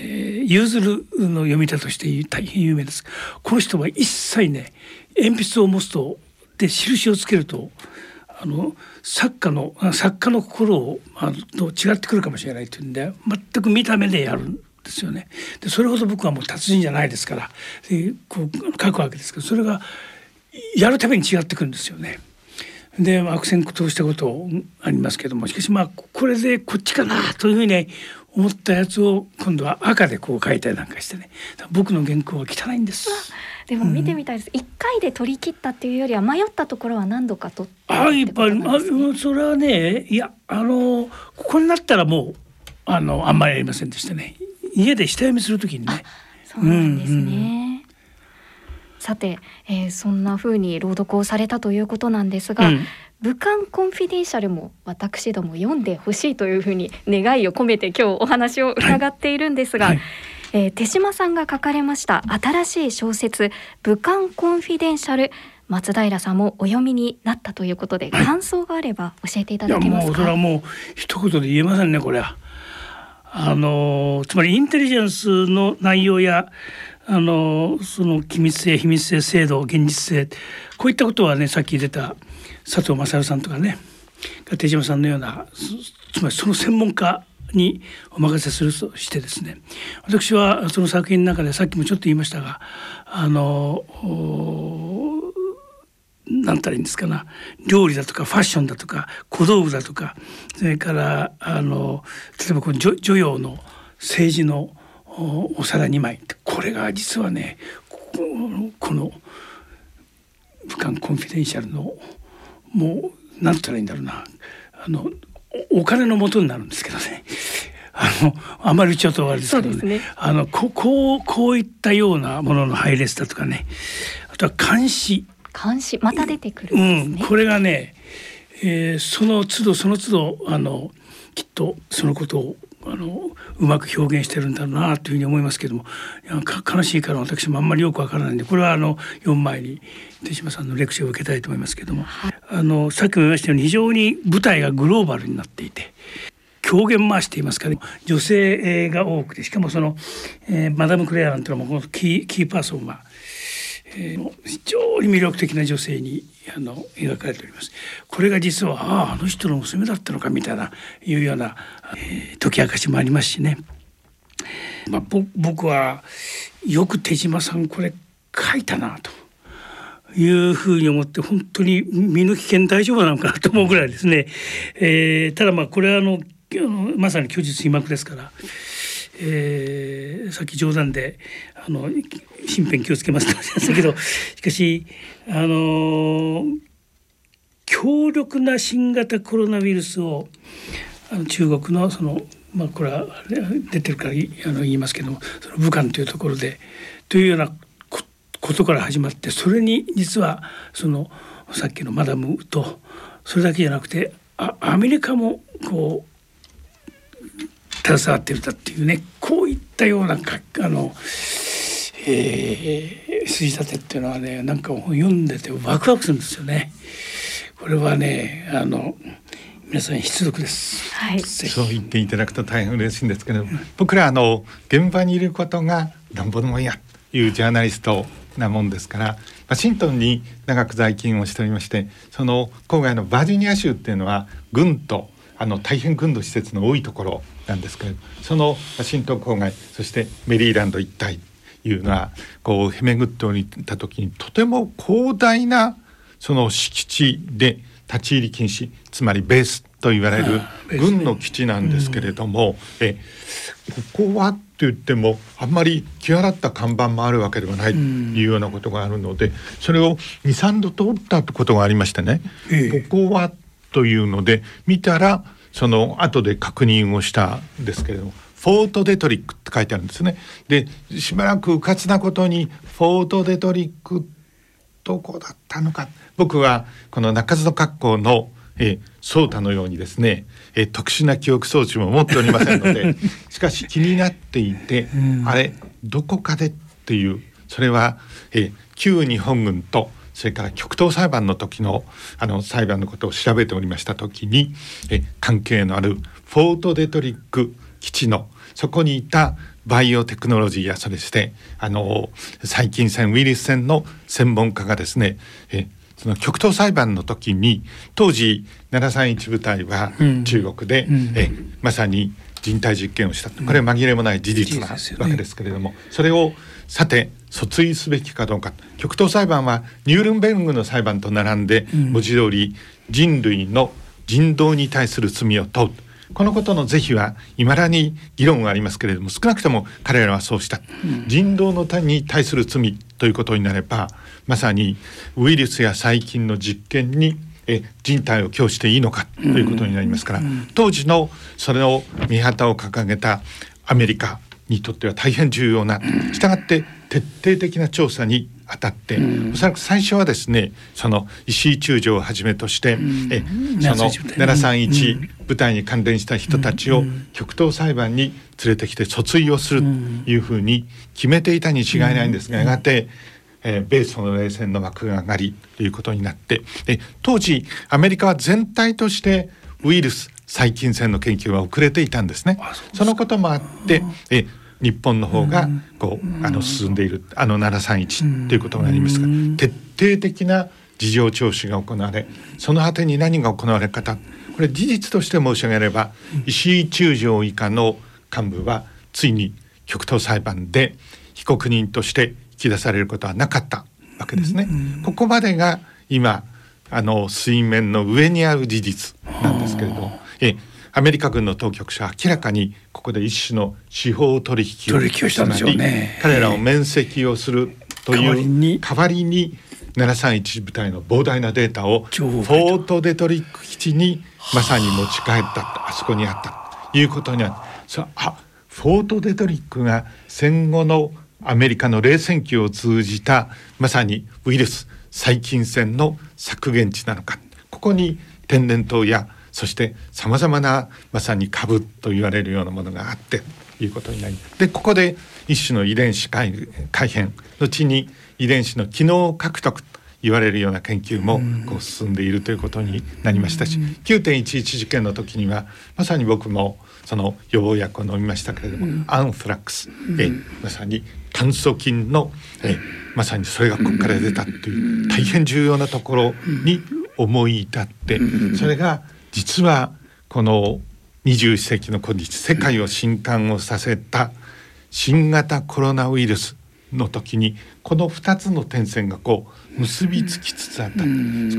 ゆずるの読み手として大変有名ですこの人は一切ね鉛筆を持つとで印をつけるとあの作家の作家の心をあと違ってくるかもしれないというんで全く見た目でやるんですよね。でそれほど僕はもう達人じゃないですからでこう書くわけですけどそれがやるために違ってくるんですよね。で悪戦苦闘したことありますけどもしかしまあこれでこっちかなというふうに思ったやつを今度は赤でこう書いたりなんかしてね僕の原稿は汚いんです。でも見てみたいです。一、うん、回で取り切ったっていうよりは迷ったところは何度か取ったあ、やっぱり、あ、それはね、いや、あの、ここになったらもう、あの、あんまりありませんでしたね。家で下読みするときにね。そうなんですね。うんうんさて、えー、そんな風に朗読をされたということなんですが、うん、武漢コンフィデンシャルも私ども読んでほしいというふうに願いを込めて今日お話を伺っているんですが、はいはい、えー、手島さんが書かれました新しい小説武漢コンフィデンシャル松平さんもお読みになったということで、はい、感想があれば教えていただけますか？それはもう一言で言えませんねこれは。あのつまりインテリジェンスの内容やあのその機密性秘密性制度現実性こういったことはねさっき出た佐藤勝さんとかね手島さんのようなつまりその専門家にお任せするとしてですね私はその作品の中でさっきもちょっと言いましたがあの何たらいいんですかな。料理だとかファッションだとか小道具だとかそれからあの例えばこの女女の政治のお皿2枚。これが実はねこの武漢コンフィデンシャルのもう何たらいいんだろうな。あのお金の元になるんですけどね。あのあまりちょっとあれですけどね、ね、あのここうこういったようなものの配列だとかね。あとは監視監視また出てくる、ね、うん、これがね、えー、その都度その都度あのきっとそのことをあのうまく表現してるんだろうなというふうに思いますけども悲しいから私もあんまりよくわからないんでこれはあの4枚に手島さんのレクチャーを受けたいと思いますけども、はい、あのさっきも言いましたように非常に舞台がグローバルになっていて。狂言回しと言いますかね女性が多くてしかもその、えー、マダム・クレアなんていうのもキーキーパーソンはえー、非常に魅力的な女性にあの描かれております。これが実はあああの人の娘だったのかみたいないうような、えー、解き明かしもありますしね。まあ、僕はよく手島さんこれ書いたなというふうに思って本当に身の危険大丈夫なのかなと思うぐらいですね。えー、ただまあこれはあのまさに虚実被膜ですから。えー、さっき冗談であの身辺気をつけますとおっし ゃったけどしかしあの強力な新型コロナウイルスをあの中国のそのまあこれは出てるからあの言いますけどもその武漢というところでというようなことから始まってそれに実はそのさっきのマダムとそれだけじゃなくてあアメリカもこう携わってるだっていうねこういったようなかあの、えー、筋立てっていうのはねなんか読んでてワクワクするんですよね。これはねあの皆さん必読です。はい。そう言っていただくと大変嬉しいんですけど、僕らあの現場にいることがなんぼでもいいやというジャーナリストなもんですからワシントンに長く在勤をしておりましてその郊外のバージニア州っていうのは軍とあの大変軍の施設の多いところなんですけれどそのワシントン郊外そしてメリーランド一帯いうのはこうへめぐっておいた時にとても広大なその敷地で立ち入り禁止つまりベースと言われる軍の基地なんですけれども、えここはって言ってもあんまり際立った看板もあるわけではないというようなことがあるのでそれを23度通ったことがありましてね、ここはというので見たらその後で確認をしたんですけれどもフォートデトリックって書いてあるんですね。でしばらくうかつなことにフォートデトリックどこだったのか僕はこの中津の格好のえー、ソータのようにですね、えー、特殊な記憶装置も持っておりませんので しかし気になっていて、あれどこかでっていうそれは、えー、旧日本軍とそれから極東裁判の時のあの裁判のことを調べておりました時にえ関係のあるフォートデトリック基地のそこにいたバイオテクノロジーやそれしてあの細菌戦ウイルス戦の専門家がですねえその極東裁判の時に当時731部隊は中国で、うん、えまさに人体実験をした。これは紛れもない事実なわけですけれども、それをさて訴追すべきかどうか。極東裁判はニュールンベルグの裁判と並んで文字通り人類の人道に対する罪を問う。このことの是非はいまだに議論がありますけれども少なくとも彼らはそうした、人道のに対する罪ということになればまさにウイルスや細菌の実験にえ人体を供していいのかということになりますから、当時のそれを見旗を掲げたアメリカにとっては大変重要な。したがって徹底的な調査に当たって、うん、おそらく最初はですねその石井中将をはじめとして、うん、えその731部隊に関連した人たちを極東裁判に連れてきて訴追をするというふうに決めていたに違いないんですがやがてえー、米ソの冷戦の幕が上がりということになってで当時アメリカは全体としてウイルス細菌戦の研究は遅れていたんですね。そのこともあってえ日本の方がこうあの進んでいるあの731ということがありますが徹底的な事情聴取が行われその果てに何が行われ方これ事実として申し上げれば石井中将以下の幹部はついに極東裁判で被告人としてき出されることはなかったわけですね。ここまでが今あの水面の上にある事実なんですけれどえアメリカ軍の当局者は明らかにここで一種の司法取引を取引をしたんでね。彼らを面積をするという代わりに。731部隊の膨大なデータをフォートデトリック基地にまさに持ち帰ったあそこにあったということにはあフォートデトリックが戦後のアメリカの冷戦期を通じたまさにウイルス細菌戦の削減地なのか。ここに天然痘やそしてさまざまなまさに株と言われるようなものがあってということになりでここで一種の遺伝子改改変後に遺伝子の機能獲得と言われるような研究もこう進んでいるということになりましたし9.11事件の時にはまさに僕もその予防薬を飲みましたけれども、アンフラックス、えまさに炭疽菌のえまさにそれがここから出たという大変重要なところに思い至ってそれが実はこの21世紀の今日世界を震撼をさせた新型コロナウイルスの時にこの2つの点線がこう結びつきつつあった。少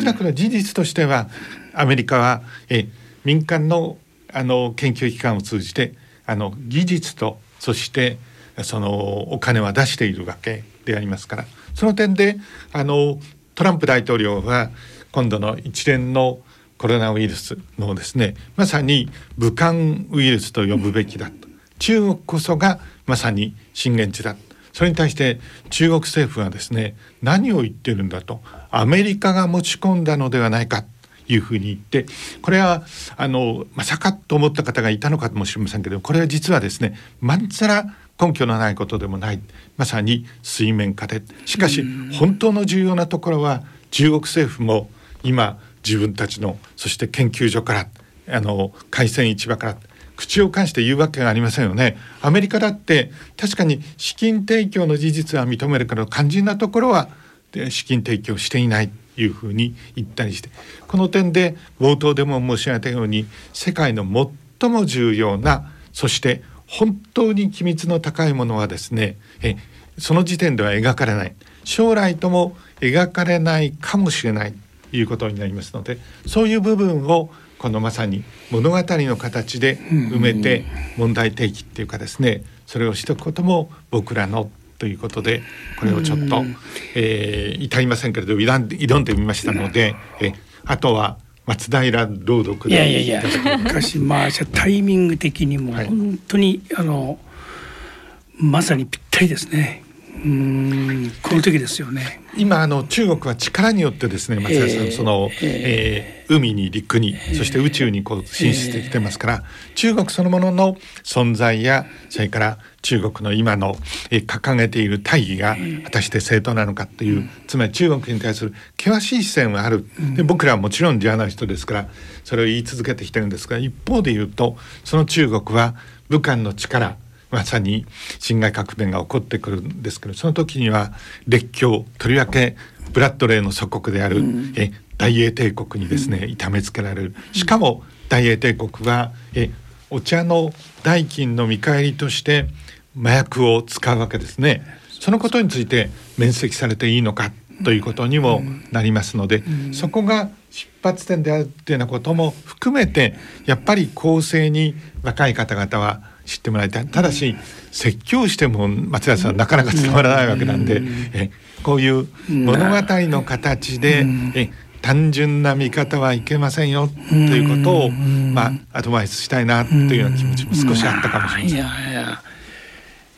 なくとも事実としてはアメリカはえ民間のあの研究機関を通じてあの技術とそしてそのお金は出しているわけでありますから。その点であのトランプ大統領は今度の一連のコロナウイルスのですねまさに武漢ウイルスと呼ぶべきだと中国こそがまさに震源地だそれに対して中国政府はですね何を言ってるんだとアメリカが持ち込んだのではないかというふうに言ってこれはあのまさかと思った方がいたのかもしれませんけどこれは実はですねまんざら根拠のないことでもない。まさに水面下で。しかし本当の重要なところは中国政府も今自分たちのそして研究所からあの海鮮市場から口を関して言うわけがありませんよね。アメリカだって確かに資金提供の事実は認めるけど肝心なところは資金提供していないというふうに言ったりして。この点で冒頭でも申し上げたように世界の最も重要なそして本当に機密の高いものはですねえその時点では描かれない。将来とも描かれないかもしれない。いうことになりますのでそういう部分をこのまさに物語の形で埋めて問題提起っていうかですねそれをしておくことも僕らのということでこれをちょっと、えー、至りませんけれど挑んで挑んでみましたのでえあとは松平朗読いやいやいやしかしまあタイミング的にも本当に、はい、あのまさにぴったりですね。うんこの時ですよね。今あの中国は力によってですね松田さん、えー、その、えー、海に陸に、そして宇宙にこう進出してきてますから、えー、中国そのものの存在やそれから中国の今の、えー、掲げている大義が果たして正当なのかっていう、つまり中国に対する険しい視線はある、で僕らはもちろんジャーナリストですからそれを言い続けてきてるんですが一方で言うとその中国は武漢の力まさに辛亥革命が起こってくるんですけどその時には列強とりわけブラッドレーの祖国である、うん、え大英帝国にですね痛めつけられる。しかも大英帝国はえお茶の代金の見返りとして麻薬を使うわけですね。そのことについて面積されていいのかということにもなりますので、そこが出発点であるというようなことも含めてやっぱり公正に若い方々は知ってもらいたい。ただし説教しても松田さんなかなか伝わらないわけなんで、えこういう物語の形で、え単純な見方はいけませんよということを、まあ、アドバイスしたいなというような気持ちも少しあったかもしれません。いやいや。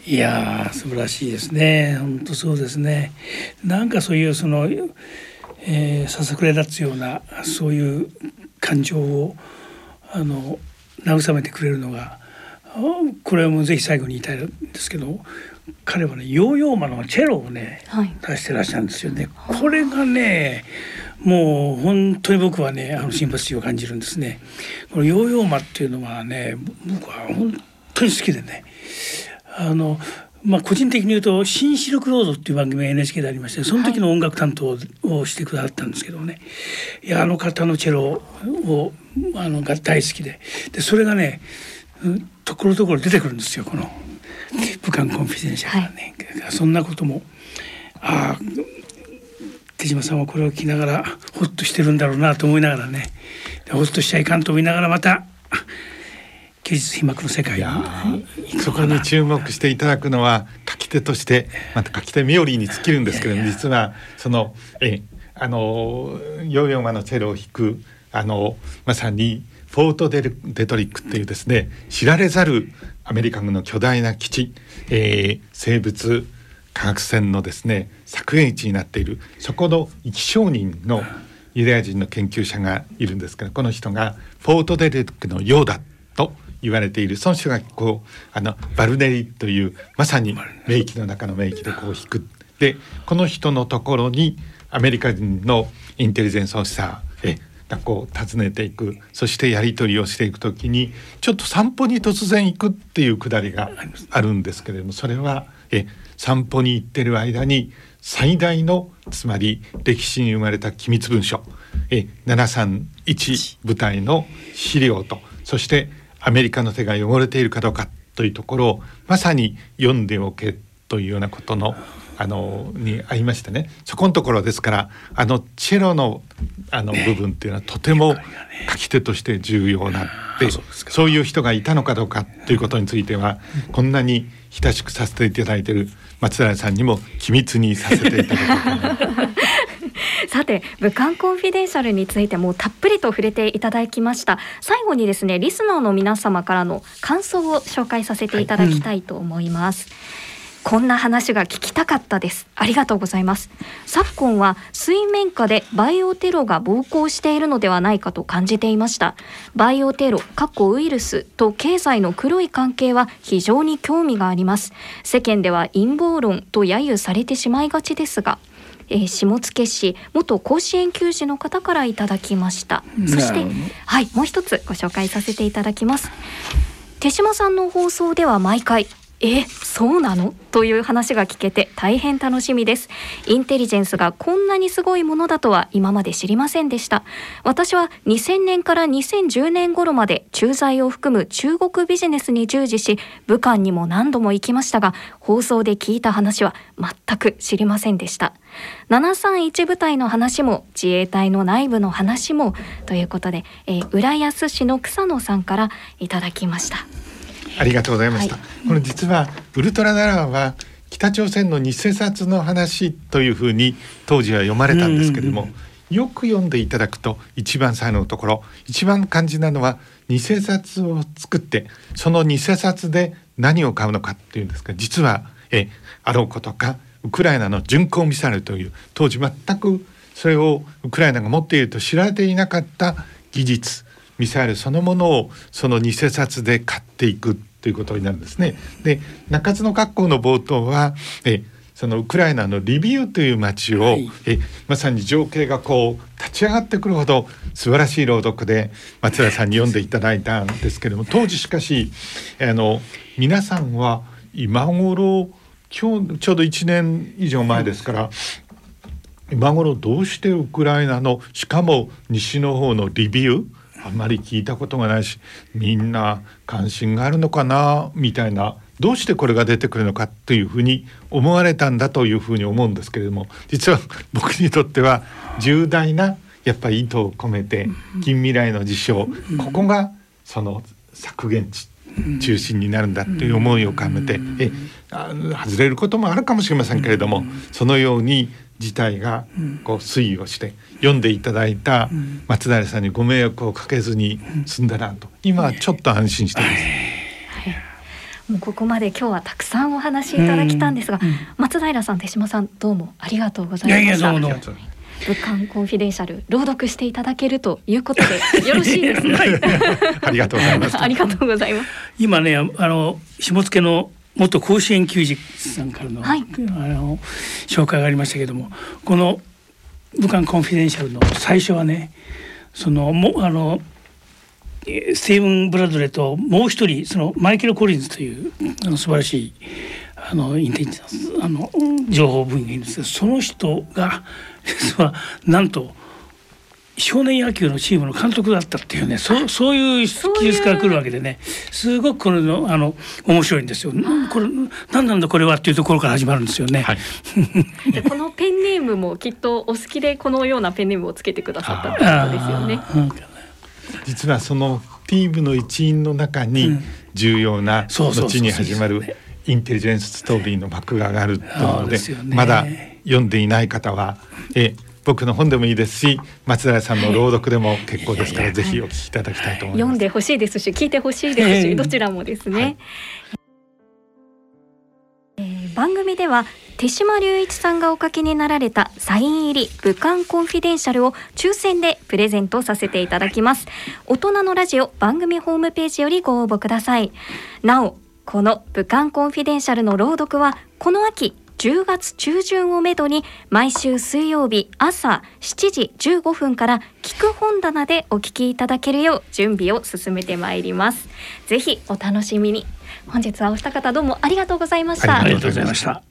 いや素晴らしいですね。本当そうですね。なんかそういうその、えー、ささくれ立つようなそういう感情をあの慰めてくれるのがこれはもうぜひ最後に言いたいんですけど彼はねヨーヨーマのチェロをね、はい、出してらっしゃるんですよね。これがねもう本当に僕はねあのシンパシーを感じるんですね。このヨーヨーマっていうのはね僕は本当に好きでねあのまあ、個人的に言うと「新シルクロード」っていう番組が NHK でありましてその時の音楽担当をしてくださったんですけどね、いやあの方のチェロをあのが大好きででそれがねところどころ出てくるんですよこの。武漢コンフィデンシャルがね、はい、そんなことも。ああ手島さんはこれを聞きながらほっとしてるんだろうなと思いながらね。ほっとしちゃいかんと思いながらまた休日被膜の世界に。そこに注目していただくのは書き手としてまた書き手冥利に尽きるんですけど実はそのえあのヨーヨーマのチェロを弾くあのまさにフォートデデトリックっていうですね知られざるアメリカ軍の巨大な基地、えー、生物科学船のですね作演地になっている。そこの生き証人のユダヤ人の研究者がいるんですけどこの人がフォートデデトリックのようだと言われている。その人がこうあのバルネリというまさに名機の中の名機でこう弾く。でこの人のところにアメリカ人のインテリジェンスオフィサーえ学校を訪ねていくそしてやり取りをしていく時にちょっと散歩に突然行くっていうくだりがあるんですけれどもそれはえ散歩に行ってる間に最大のつまり歴史に生まれた機密文書え731部隊の資料とそしてアメリカの手が汚れているかどうかというところをまさに読んでおけというようなことのあのにありましてね。そこのところですからあのチェロのあの部分っていうのはとても書き手として重要なでそういう人がいたのかどうかということについてはこんなに親しくさせていただいている松平さんにも機密にさせていただきたい さて武漢コンフィデンシャルについてもたっぷりと触れていただきました。最後にですねリスナーの皆様からの感想を紹介させていただきたいと思います、はいこんな話が聞きたかったです。ありがとうございます。昨今は水面下でバイオテロが暴行しているのではないかと感じていました。バイオテロ過去ウイルスと経済の黒い関係は非常に興味があります。世間では陰謀論と揶揄されてしまいがちですがえー、下野市元甲子園球児の方からいただきました。そしてはいもう一つご紹介させていただきます。手島さんの放送では毎回えそうなの？という話が聞けて大変楽しみです。インテリジェンスがこんなにすごいものだとは今まで知りませんでした。私は2000年から2010年頃まで駐在を含む中国ビジネスに従事し武漢にも何度も行きましたが放送で聞いた話は全く知りませんでした。731部隊の話も自衛隊の内部の話もということで、えー、浦安市の草野さんからいただきました。ありがとうございました。はい、この実はウルトラナラーは北朝鮮の偽札の話というふうに当時は読まれたんですけれども、よく読んでいただくと一番最後のところ一番肝心なのは偽札を作ってその偽札で何を買うのかっていうんですか実はえあろうことかウクライナの巡航ミサイルという当時全くそれをウクライナが持っていると知られていなかった技術ミサイルそのものをその偽札で買っていくということになるんですね。で中津の学校の冒頭はえそのウクライナのリビウという町を、はい、えまさに情景がこう立ち上がってくるほど素晴らしい朗読で松田さんに読んでいただいたんですけれども当時しかしあの皆さんは今頃今日ちょうど1年以上前ですから、今頃どうしてウクライナのしかも西の方のリビウあんまり聞いたことがないしみんな関心があるのかなみたいなどうしてこれが出てくるのかというふうに思われたんだというふうに思うんですけれども実は 僕にとっては重大なやっぱり意図を込めて近未来の事象ここがその削減値中心になるんだという思いを込めてえ外れることもあるかもしれませんけれどもそのように事態がこう推移をして読んでいただいた松平さんにご迷惑をかけずに済んだなと今はちょっと安心しています。もうここまで今日はたくさんお話しいただきたんですが、松平さん手島さんどうもありがとうございました。武漢コンフィデンシャル朗読していただけるということで よろしいですね。ありがとうございます。ありがとうございます。今ねあの下野の元甲子園球児さんからの,、はい、あの紹介がありましたけどもこの「武漢コンフィデンシャル」の最初はねそのもあのスティーブン・ブラドレともう一人そのマイケル・コリンズというあの素晴らしいあのインテリジェンスあの情報分野いるんですけどその人が 実はなんと少年野球のチームの監督だったっていうねそそういう記述から来るわけでねすごくこれのあの面白いんですよ。これ何なんだこれはっていうところから始まるんですよね。はい、でこのペンネームもきっとお好きでこのようなペンネームをつけてくださったってことですよね。実はそのティームの一員の中に重要な後に始まるインテリジェンスストーリーの幕が上がるというので、ね、まだ読んでいない方はえ僕の本でもいいですし松平さんの朗読でも結構ですから、ぜひお聞きいただきたいと思います。読んでほしいですし聞いてほしいですし、どちらもですね、はい。えー、番組では手嶋龍一さんがお書きになられたサイン入り武漢コンフィデンシャルを抽選でプレゼントさせていただきます。大人のラジオ番組ホームページよりご応募ください。なおこの武漢コンフィデンシャルの朗読はこの秋10月中旬をめどに毎週水曜日朝7時15分から聞く本棚でお聞きいただけるよう準備を進めてまいります。ぜひお楽しみに。本日はお二方どうもありがとうございました。ありがとうございました。